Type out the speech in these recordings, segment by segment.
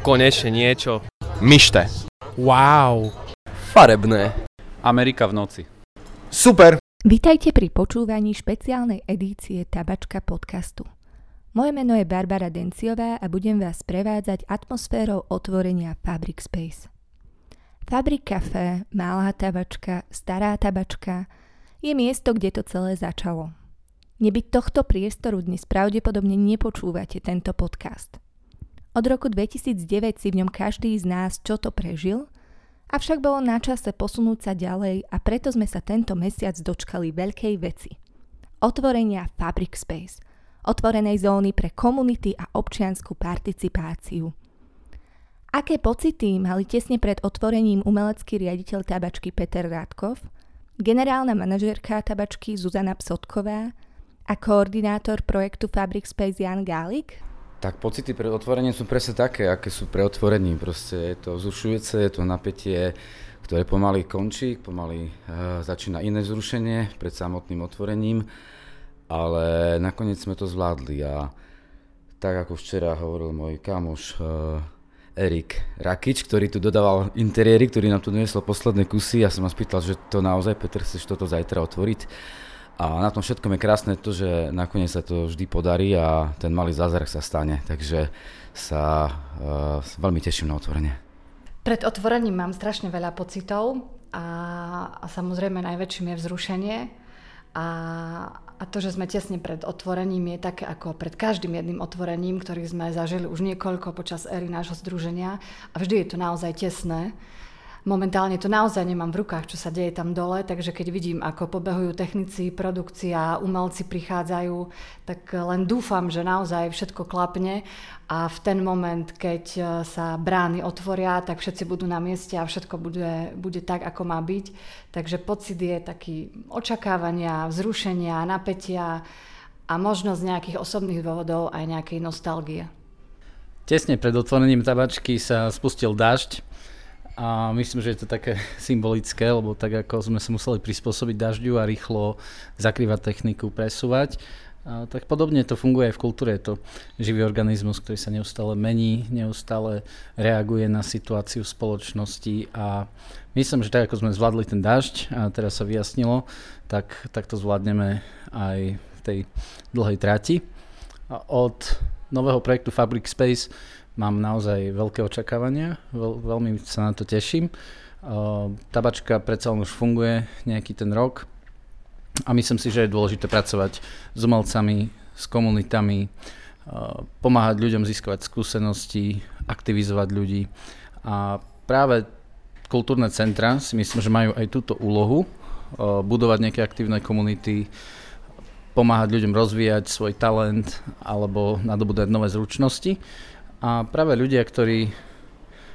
Konečne niečo. Myšte. Wow. Farebné. Amerika v noci. Super. Vítajte pri počúvaní špeciálnej edície Tabačka podcastu. Moje meno je Barbara Denciová a budem vás prevádzať atmosférou otvorenia Fabric Space. Fabric Café, malá tabačka, stará tabačka je miesto, kde to celé začalo. Nebyť tohto priestoru dnes pravdepodobne nepočúvate tento podcast. Od roku 2009 si v ňom každý z nás čo to prežil, avšak bolo na čase posunúť sa ďalej a preto sme sa tento mesiac dočkali veľkej veci. Otvorenia Fabric Space, otvorenej zóny pre komunity a občianskú participáciu. Aké pocity mali tesne pred otvorením umelecký riaditeľ tabačky Peter Radkov, generálna manažérka tabačky Zuzana Psotková a koordinátor projektu Fabric Space Jan Gálik? Tak pocity pred otvorením sú presne také, aké sú pre otvorením. Proste je to vzrušujúce, je to napätie, ktoré pomaly končí, pomaly uh, začína iné vzrušenie pred samotným otvorením, ale nakoniec sme to zvládli a tak ako včera hovoril môj kamoš uh, Erik Rakič, ktorý tu dodával interiéry, ktorý nám tu doniesol posledné kusy. Ja som ma spýtal, že to naozaj, Peter, chceš toto zajtra otvoriť? A na tom všetkom je krásne to, že nakoniec sa to vždy podarí a ten malý zázrak sa stane. Takže sa uh, veľmi teším na otvorenie. Pred otvorením mám strašne veľa pocitov a, a samozrejme najväčším je vzrušenie. A, a to, že sme tesne pred otvorením, je také ako pred každým jedným otvorením, ktorý sme zažili už niekoľko počas éry nášho združenia. A vždy je to naozaj tesné momentálne to naozaj nemám v rukách, čo sa deje tam dole, takže keď vidím, ako pobehujú technici, produkcia, umelci prichádzajú, tak len dúfam, že naozaj všetko klapne a v ten moment, keď e, sa brány otvoria, tak všetci budú na mieste a všetko bude, bude tak, ako má byť. Takže pocit je taký očakávania, vzrušenia, napätia a možno z nejakých osobných dôvodov aj nejakej nostalgie. Tesne pred otvorením tabačky sa spustil dažď a myslím, že je to také symbolické, lebo tak ako sme sa museli prispôsobiť dažďu a rýchlo zakrývať techniku, presúvať, a tak podobne to funguje aj v kultúre. Je to živý organizmus, ktorý sa neustále mení, neustále reaguje na situáciu v spoločnosti a myslím, že tak ako sme zvládli ten dažď a teraz sa vyjasnilo, tak, tak to zvládneme aj v tej dlhej trati. A od nového projektu Fabric Space mám naozaj veľké očakávania, veľ, veľmi sa na to teším. Uh, tabačka predsa už funguje nejaký ten rok a myslím si, že je dôležité pracovať s umelcami, s komunitami, uh, pomáhať ľuďom získavať skúsenosti, aktivizovať ľudí a práve kultúrne centra si myslím, že majú aj túto úlohu uh, budovať nejaké aktívne komunity, pomáhať ľuďom rozvíjať svoj talent alebo nadobúdať nové zručnosti. A práve ľudia, ktorí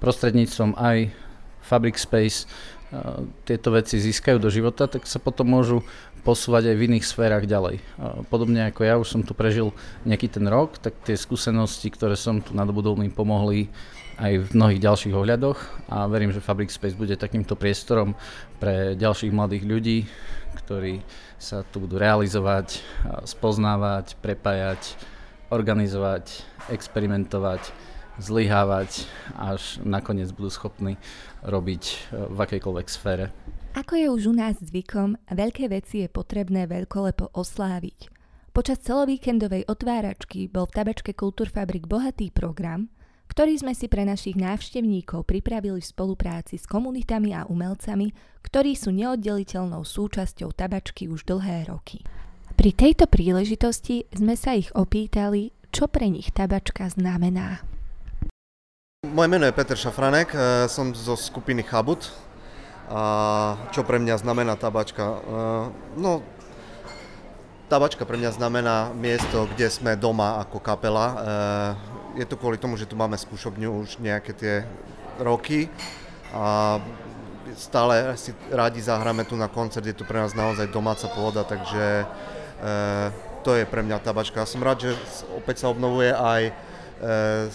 prostredníctvom aj Fabric Space uh, tieto veci získajú do života, tak sa potom môžu posúvať aj v iných sférach ďalej. Uh, podobne ako ja už som tu prežil nejaký ten rok, tak tie skúsenosti, ktoré som tu nadobudol, mi pomohli aj v mnohých ďalších ohľadoch a verím, že Fabric Space bude takýmto priestorom pre ďalších mladých ľudí, ktorí sa tu budú realizovať, spoznávať, prepájať, organizovať, experimentovať, zlyhávať, až nakoniec budú schopní robiť e, v akejkoľvek sfére. Ako je už u nás zvykom, veľké veci je potrebné veľkolepo osláviť. Počas celovíkendovej otváračky bol v tabačke Kultúrfabrik bohatý program, ktorý sme si pre našich návštevníkov pripravili v spolupráci s komunitami a umelcami, ktorí sú neoddeliteľnou súčasťou tabačky už dlhé roky. Pri tejto príležitosti sme sa ich opýtali, čo pre nich tabačka znamená. Moje meno je Peter Šafranek, e, som zo skupiny Chabut. A čo pre mňa znamená tabačka? E, no, tabačka pre mňa znamená miesto, kde sme doma ako kapela. E, je to kvôli tomu, že tu máme skúšobňu už nejaké tie roky a stále si rádi zahráme tu na koncert, je tu pre nás naozaj domáca pôda, takže to je pre mňa tabačka. Som rád, že opäť sa obnovuje aj eh,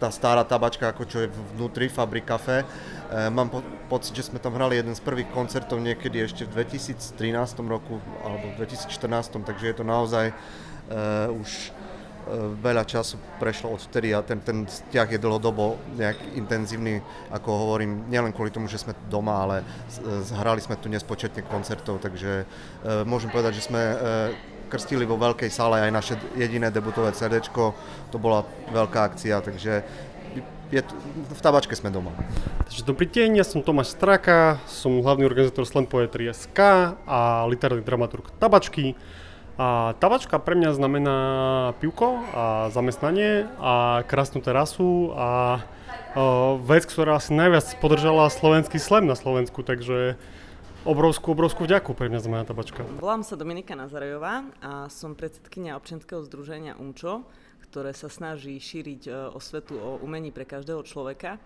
tá stará tabačka, ako čo je vnútri Fabrik Café. Eh, mám po- pocit, že sme tam hrali jeden z prvých koncertov niekedy ešte v 2013 roku alebo v 2014, takže je to naozaj už veľa času prešlo od vtedy a ten, ten vzťah je dlhodobo nejak intenzívny, ako hovorím, nielen kvôli tomu, že sme doma, ale zhrali sme tu nespočetne koncertov, takže môžem povedať, že sme krstili vo veľkej sále aj naše jediné debutové CD, to bola veľká akcia, takže je, v tabačke sme doma. Takže dobrý deň, ja som Tomáš Straka, som hlavný organizátor Slam Poetry SK a literárny dramaturg Tabačky. A tabačka pre mňa znamená pivko a zamestnanie a krásnu terasu a o, vec, ktorá asi najviac podržala slovenský slam na Slovensku, takže obrovskú, obrovskú vďaku pre mňa znamená tabačka. Volám sa Dominika Nazarejová a som predsedkynia občianskeho združenia UMČO, ktoré sa snaží šíriť e, osvetu o umení pre každého človeka.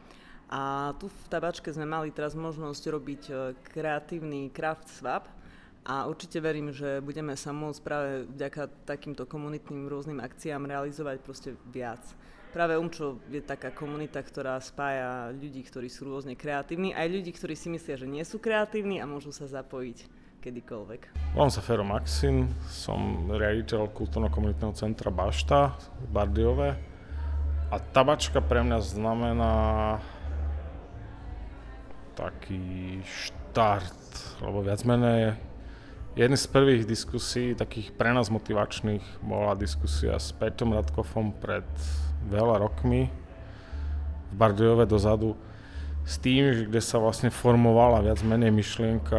A tu v tabačke sme mali teraz možnosť robiť e, kreatívny craft swap, a určite verím, že budeme sa môcť práve vďaka takýmto komunitným rôznym akciám realizovať proste viac. Práve Umčo je taká komunita, ktorá spája ľudí, ktorí sú rôzne kreatívni, aj ľudí, ktorí si myslia, že nie sú kreatívni a môžu sa zapojiť kedykoľvek. Volám sa Fero Maxim, som riaditeľ kultúrno-komunitného centra Bašta v Bardiove a tabačka pre mňa znamená taký štart, lebo viac menej Jedný z prvých diskusí, takých pre nás motivačných, bola diskusia s Peťom Radkofom pred veľa rokmi v Bardejove dozadu s tým, kde sa vlastne formovala viac menej myšlienka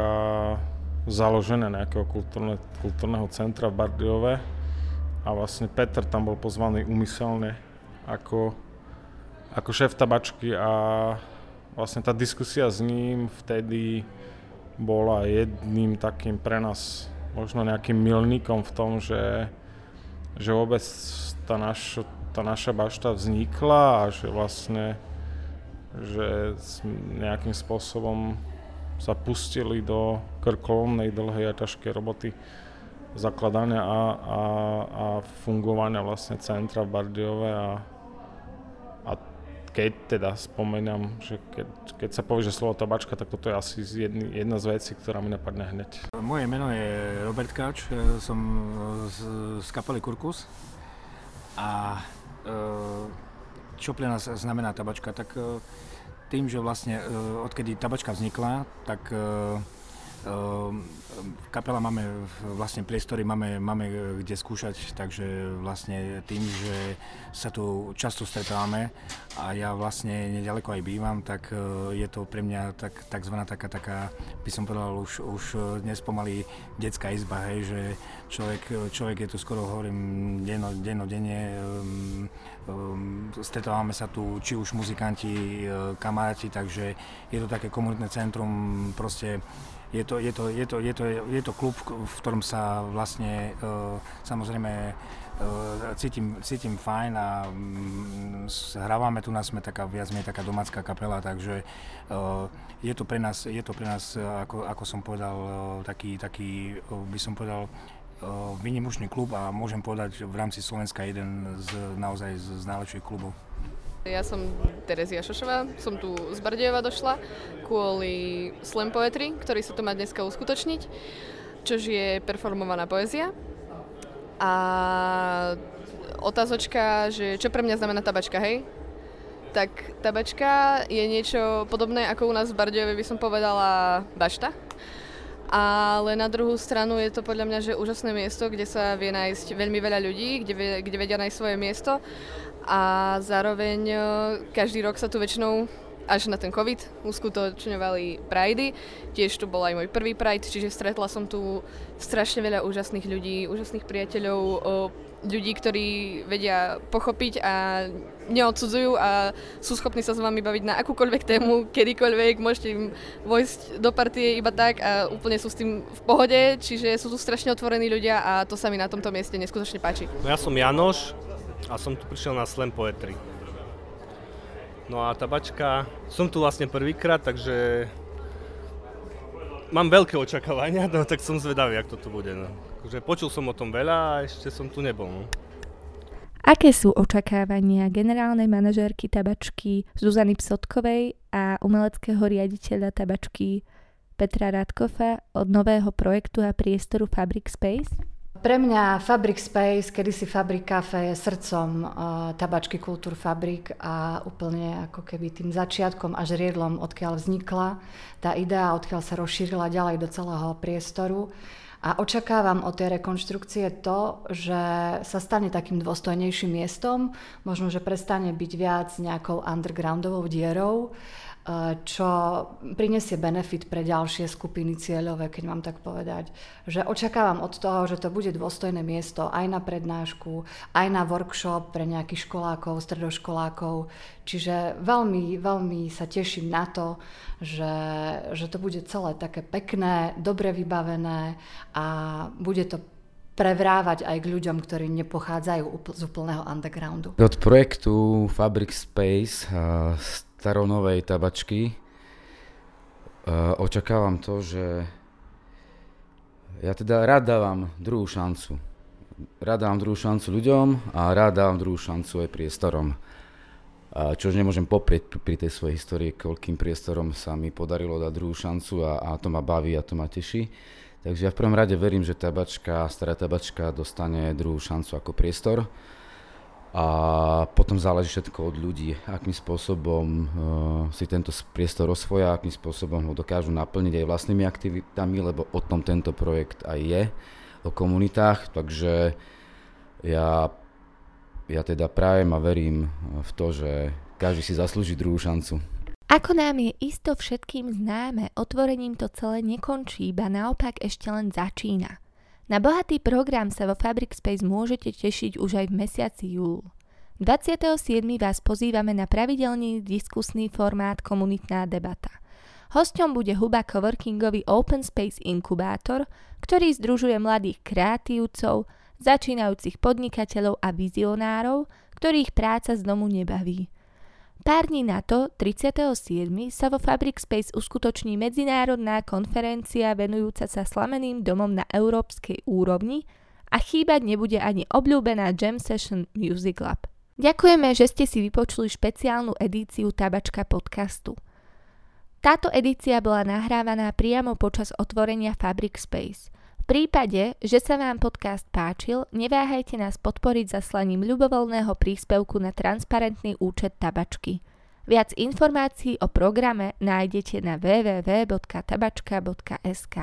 založené nejakého kultúrne, kultúrneho centra v Bardiove a vlastne Peter tam bol pozvaný umyselne ako, ako šéf tabačky a vlastne tá diskusia s ním vtedy bola jedným takým pre nás možno nejakým milníkom v tom, že, že vôbec tá, naš, tá naša bašta vznikla a že vlastne že nejakým spôsobom sa pustili do krkolomnej, dlhej a ťažkej roboty zakladania a, a, a fungovania vlastne centra v Bardiove a, keď teda spomínam, že keď, keď sa povie, že slovo tabačka, tak toto je asi jedny, jedna z vecí, ktorá mi napadne hneď. Moje meno je Robert Kauč, som z, z kapely Kurkus a čo pre nás znamená tabačka, tak tým, že vlastne e, odkedy tabačka vznikla, tak e, e, kapela máme vlastne priestory, máme, máme kde skúšať, takže vlastne tým, že sa tu často stretávame a ja vlastne nedaleko aj bývam, tak je to pre mňa tak, takzvaná taká, taká, by som povedal, už, už dnes pomaly detská izba, hej, že človek, človek je tu skoro, hovorím, denno, denno denne, um, um, stretávame sa tu, či už muzikanti, uh, kamaráti, takže je to také komunitné centrum, proste je to, je to, je to, je to, je to klub, v ktorom sa vlastne uh, samozrejme uh, cítim, cítim fajn a um, hrávame tu nás, sme taká viac menej taká domácka kapela, takže uh, je to pre nás, je to pre nás ako, ako som povedal, taký, taký by som povedal, vynimočný klub a môžem povedať v rámci Slovenska jeden z naozaj z, z najlepších klubov. Ja som Terezia Šošová, som tu z Bardejova došla kvôli slam poetry, ktorý sa tu má dneska uskutočniť, čož je performovaná poézia. A otázočka, že čo pre mňa znamená tabačka, hej? Tak tabačka je niečo podobné ako u nás v Bardejove by som povedala bašta ale na druhú stranu je to podľa mňa že úžasné miesto, kde sa vie nájsť veľmi veľa ľudí, kde, kde vedia nájsť svoje miesto a zároveň e, každý rok sa tu väčšinou až na ten COVID uskutočňovali Pridey. Tiež tu bol aj môj prvý Pride, čiže stretla som tu strašne veľa úžasných ľudí, úžasných priateľov, ľudí, ktorí vedia pochopiť a neodsudzujú a sú schopní sa s vami baviť na akúkoľvek tému, kedykoľvek, môžete im vojsť do partie iba tak a úplne sú s tým v pohode, čiže sú tu strašne otvorení ľudia a to sa mi na tomto mieste neskutočne páči. No ja som Janoš a som tu prišiel na Slam Poetry. No a tabačka, som tu vlastne prvýkrát, takže mám veľké očakávania, no tak som zvedavý, jak to tu bude. No. Takže počul som o tom veľa a ešte som tu nebol. No. Aké sú očakávania generálnej manažérky tabačky Zuzany Psotkovej a umeleckého riaditeľa tabačky Petra Radkofa od nového projektu a priestoru Fabric Space? Pre mňa Fabric Space, kedysi Fabric Cafe je srdcom uh, tabačky Kultúr Fabrik a úplne ako keby tým začiatkom až riedlom, odkiaľ vznikla tá idea, odkiaľ sa rozšírila ďalej do celého priestoru. A očakávam od tej rekonštrukcie to, že sa stane takým dôstojnejším miestom, možno, že prestane byť viac nejakou undergroundovou dierou, čo prinesie benefit pre ďalšie skupiny cieľové, keď mám tak povedať. Že očakávam od toho, že to bude dôstojné miesto aj na prednášku, aj na workshop pre nejakých školákov, stredoškolákov. Čiže veľmi, veľmi sa teším na to, že, že to bude celé také pekné, dobre vybavené a bude to prevrávať aj k ľuďom, ktorí nepochádzajú z úplného undergroundu. Od projektu Fabric Space staronovej tabačky uh, očakávam to, že ja teda rád dávam druhú šancu. Rád dávam druhú šancu ľuďom a rád dávam druhú šancu aj priestorom. Uh, čož nemôžem poprieť pri tej svojej histórii, koľkým priestorom sa mi podarilo dať druhú šancu a, a to ma baví a to ma teší. Takže ja v prvom rade verím, že tabačka, stará tabačka dostane druhú šancu ako priestor a potom záleží všetko od ľudí, akým spôsobom uh, si tento priestor osvoja, akým spôsobom ho dokážu naplniť aj vlastnými aktivitami, lebo o tom tento projekt aj je, o komunitách, takže ja, ja teda prajem a verím v to, že každý si zaslúži druhú šancu. Ako nám je isto všetkým známe, otvorením to celé nekončí, iba naopak ešte len začína. Na bohatý program sa vo Fabric Space môžete tešiť už aj v mesiaci júl. 27. vás pozývame na pravidelný diskusný formát Komunitná debata. Hosťom bude Huba Coworkingový Open Space Inkubátor, ktorý združuje mladých kreatívcov, začínajúcich podnikateľov a vizionárov, ktorých práca z domu nebaví. Pár dní na to, 37. sa vo Fabric Space uskutoční medzinárodná konferencia venujúca sa slameným domom na európskej úrovni a chýbať nebude ani obľúbená Jam Session Music Lab. Ďakujeme, že ste si vypočuli špeciálnu edíciu Tabačka podcastu. Táto edícia bola nahrávaná priamo počas otvorenia Fabric Space – prípade, že sa vám podcast páčil, neváhajte nás podporiť zaslaním ľubovoľného príspevku na transparentný účet tabačky. Viac informácií o programe nájdete na www.tabačka.sk.